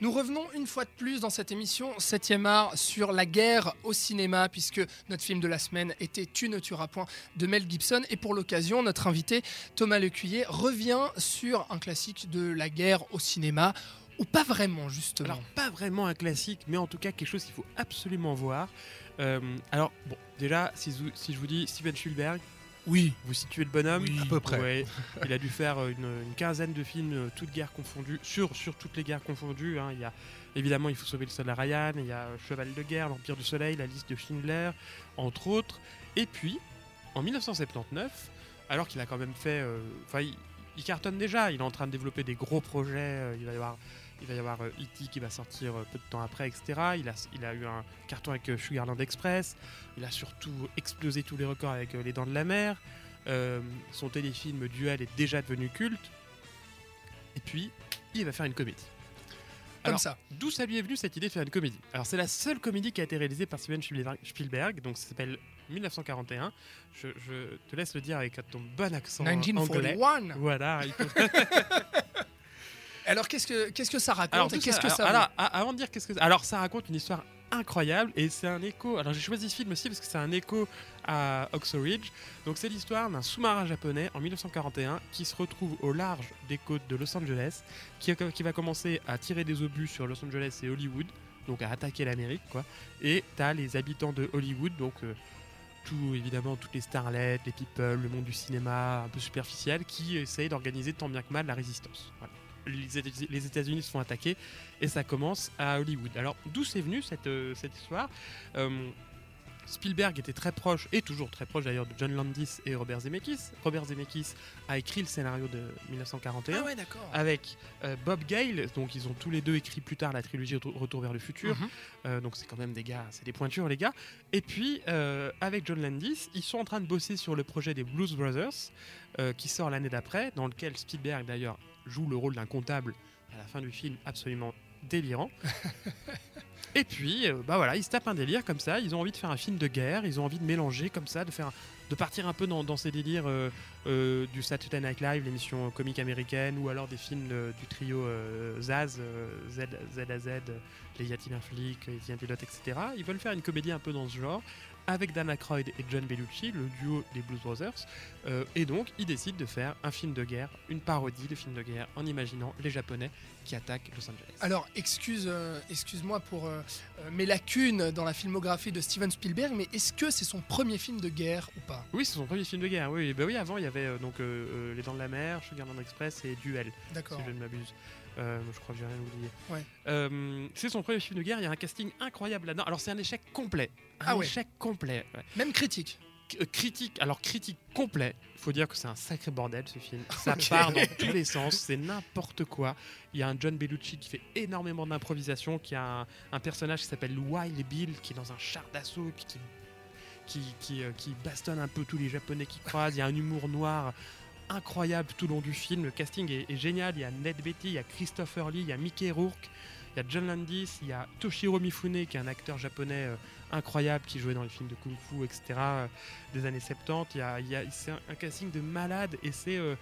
Nous revenons une fois de plus dans cette émission 7e art sur la guerre au cinéma, puisque notre film de la semaine était Tu ne tueras point de Mel Gibson. Et pour l'occasion, notre invité Thomas Lecuyer revient sur un classique de la guerre au cinéma, ou pas vraiment justement. Pas vraiment un classique, mais en tout cas quelque chose qu'il faut absolument voir. Euh, alors bon, déjà, si je vous dis Steven Spielberg, oui, vous situez le bonhomme Oui, à peu près. Ouais, il a dû faire euh, une, une quinzaine de films, euh, toutes guerres confondues, sur, sur toutes les guerres confondues. hein. Il y a évidemment Il faut sauver le soldat Ryan, il y a euh, Cheval de guerre, L'Empire du Soleil, La liste de Schindler, entre autres. Et puis, en 1979, alors qu'il a quand même fait. euh, Enfin, il, il cartonne déjà, il est en train de développer des gros projets. euh, il va y avoir. Il va y avoir euh, E.T. qui va sortir euh, peu de temps après, etc. Il a, il a eu un carton avec euh, Sugarland Express. Il a surtout explosé tous les records avec Les Dents de la Mer. Euh, son téléfilm Duel est déjà devenu culte. Et puis, il va faire une comédie. comme Alors, ça. D'où ça lui est venu cette idée de faire une comédie? Alors, c'est la seule comédie qui a été réalisée par Steven Spielberg, donc ça s'appelle 1941. Je, je te laisse le dire avec ton bon accent anglais. 1941. Voilà. il faut- Alors qu'est-ce que qu'est-ce que ça raconte Alors, et tout qu'est-ce que alors, ça alors, avant de dire qu'est-ce que ça- alors ça raconte une histoire incroyable et c'est un écho. Alors j'ai choisi ce film aussi parce que c'est un écho à Oxo Ridge. Donc c'est l'histoire d'un sous-marin japonais en 1941 qui se retrouve au large des côtes de Los Angeles, qui, qui va commencer à tirer des obus sur Los Angeles et Hollywood, donc à attaquer l'Amérique quoi. Et t'as les habitants de Hollywood, donc euh, tout évidemment toutes les starlets, les people, le monde du cinéma un peu superficiel, qui essayent d'organiser tant bien que mal la résistance. Voilà. Les États- les États-Unis se font attaquer et ça commence à Hollywood. Alors d'où c'est venu cette, euh, histoire? Euh, Spielberg était très proche, et toujours très proche d'ailleurs, de John Landis et Robert Zemeckis. Robert Zemeckis a écrit le scénario de 1941 Ah ouais, avec euh, Bob Gale, donc ils ont tous les deux écrit plus tard la trilogie Retour vers le futur, Mhm. Euh, donc c'est quand même des gars, c'est des pointures les gars. Et puis euh, avec John Landis, ils sont en train de bosser sur le projet des Blues Brothers, qui sort l'année d'après, dans lequel Spielberg d'ailleurs joue le rôle d'un comptable à la fin du film, absolument délirant. Et puis, euh, bah voilà, ils se tapent un délire comme ça. Ils ont envie de faire un film de guerre. Ils ont envie de mélanger comme ça, de faire, de partir un peu dans, ces délires euh, euh, du Saturday Night Live, l'émission comique américaine, ou alors des films du trio Zaz, Z, Z à Z, les Y etc. Ils veulent faire une comédie un peu dans ce genre, avec Dan Aykroyd et John Belushi, le duo des Blues Brothers. Euh, et donc, ils décident de faire un film de guerre, une parodie de film de guerre, en imaginant les Japonais qui attaquent Los Angeles. Alors, excuse, euh, excuse-moi pour euh, mes lacunes dans la filmographie de Steven Spielberg, mais est-ce que c'est son premier film de guerre ou pas? Oui, c'est son premier film de guerre. Oui, bah oui avant il y avait donc Les Dents de la Mer, Sugarland Express et Duel, D'accord. si je ne m'abuse. Euh, je crois que j'ai rien oublié. Ouais. Euh, c'est son premier film de guerre. Il y a un casting incroyable là-dedans. Alors c'est un échec complet. Un Ah ouais. échec complet. ouais. Même critique. C- euh, critique. Alors critique complet. Il faut dire que c'est un sacré bordel ce film. Ça part dans tous les sens. C'est n'importe quoi. Il y a un John Belushi qui fait énormément d'improvisation, qui a un, un personnage qui s'appelle Wild Bill, qui est dans un char d'assaut, qui qui, qui, qui bastonne un peu tous les Japonais qui croisent. Il y a un humour noir incroyable tout au long du film. Le casting est, génial. Il y a Ned Beatty, il y a Christopher Lee, il y a Mickey Rourke, il y a John Landis, il y a Toshiro Mifune, qui est un acteur japonais euh, incroyable qui jouait dans les films de Kung Fu, etc. euh, des années 70. Il y a, y a- c'est un, un casting de malade et c'est, euh,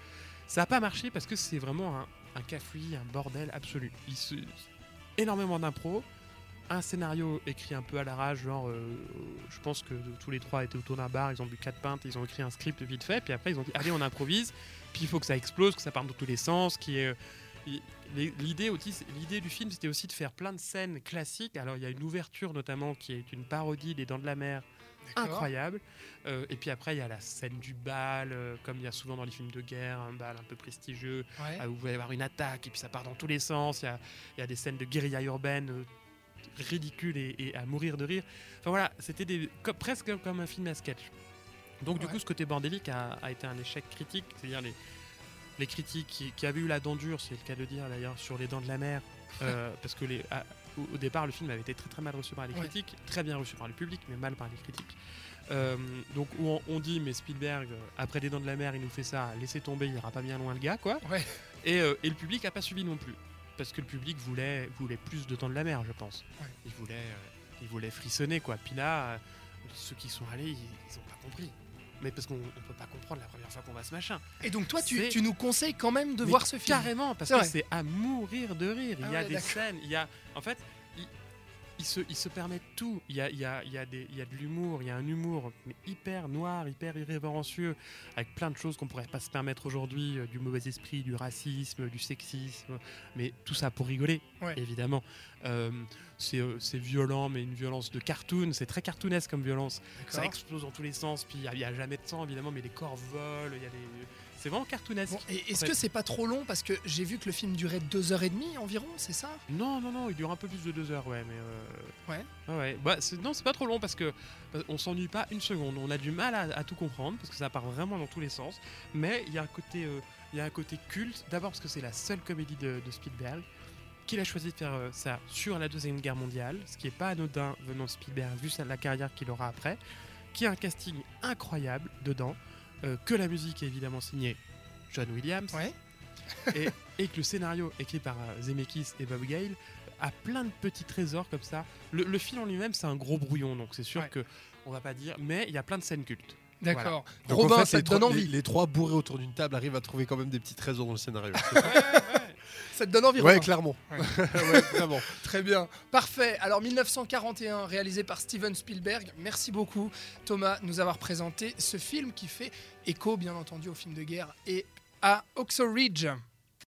ça n'a pas marché parce que c'est vraiment un, un cafouillis, un bordel absolu. Il se- énormément d'impro, un scénario écrit un peu à l'arrache, genre, euh, je pense que tous les trois étaient autour d'un bar, ils ont bu quatre pintes, ils ont écrit un script vite fait, puis après ils ont dit allez on improvise, puis il faut que ça explose, que ça parte dans tous les sens, qui est euh, L'idée l'idée du film, c'était aussi de faire plein de scènes classiques. Alors, il y a une ouverture notamment qui est une parodie des Dents de la Mer, incroyable. Euh, et puis après, il y a la scène du bal, euh, comme il y a souvent dans les films de guerre, un bal un peu prestigieux, Ouais. où il va y avoir une attaque, et puis ça part dans tous les sens. Il y a, il y a des scènes de guérilla urbaine ridicules et, et à mourir de rire. Enfin voilà, c'était des, presque comme un film à sketch. Donc du coup, ce côté bordélique a, a été un échec critique, c'est-à-dire les, les critiques qui, qui avaient eu la dent dure, c'est le cas de dire d'ailleurs, sur les dents de la mer, euh, parce que les, à- au, au départ, le film avait été très très mal reçu par les Ouais. critiques, très bien reçu par le public, mais mal par les critiques. Euh, donc où on, on dit mais Spielberg euh, après les dents de la mer il nous fait ça laissez tomber il ira pas bien loin le gars quoi Ouais. et, euh, et le public a pas suivi non plus parce que le public voulait voulait plus de dents de la mer je pense Ouais. il voulait euh, il voulait frissonner quoi puis là euh, ceux qui sont allés ils, ils ont pas compris mais parce qu'on on peut pas comprendre la première fois qu'on voit ce machin. Et donc toi, tu, tu nous conseilles quand même de Mais voir ce film. Carrément, parce que c'est à mourir de rire. Ah il y a ouais, des scènes, il y a. En fait, se, il se permet tout. Il y a, il y a, il y a, des, il y a de l'humour, il y a un humour mais hyper noir, hyper irrévérencieux, avec plein de choses qu'on pourrait pas se permettre aujourd'hui, euh, du mauvais esprit, du racisme, du sexisme, mais tout ça pour rigoler, Ouais. évidemment. Euh, c'est euh, c'est violent, mais une violence de cartoon, c'est très cartoonesque comme violence. Ça explose dans tous les sens, puis il y a- il y a, jamais de sang, évidemment, mais les corps volent, il y a des... C'est vraiment cartoonesque. Bon, et est-ce En que c'est pas trop long Parce que j'ai vu que le film durait deux heures et demie environ, c'est ça? Non, non, non, il dure un peu plus de deux heures, ouais, mais. euh, Ouais. Bah, non, c'est pas trop long parce que parce- on s'ennuie pas une seconde. On a du mal à, à tout comprendre parce que ça part vraiment dans tous les sens. Mais il y a un côté, euh, il y a un côté culte. D'abord parce que c'est la seule comédie de, de Spielberg qu'il a choisi de faire euh, ça sur la deuxième guerre mondiale, ce qui est pas anodin venant de Spielberg vu la carrière qu'il aura après. Qui a un casting incroyable dedans, euh, que la musique est évidemment signée John Williams Ouais. et, et que le scénario écrit par euh, Zemeckis et Bob Gale a plein de petits trésors comme ça. Le, le film en lui-même, c'est un gros brouillon, donc c'est sûr Ouais. que on va pas dire, mais il y a plein de scènes cultes. D'accord. Donc, Robin, en fait, ça les te donne trois- envie. Les, les trois bourrés autour d'une table arrivent à trouver quand même des petits trésors dans le scénario. Ça te donne envie, ouais, clairement. Ouais. Ouais, vraiment. Très bien. Parfait. Alors 1941, réalisé par Steven Spielberg. Merci beaucoup Thomas de nous avoir présenté ce film qui fait écho bien entendu au film de guerre et à Oxo Ridge.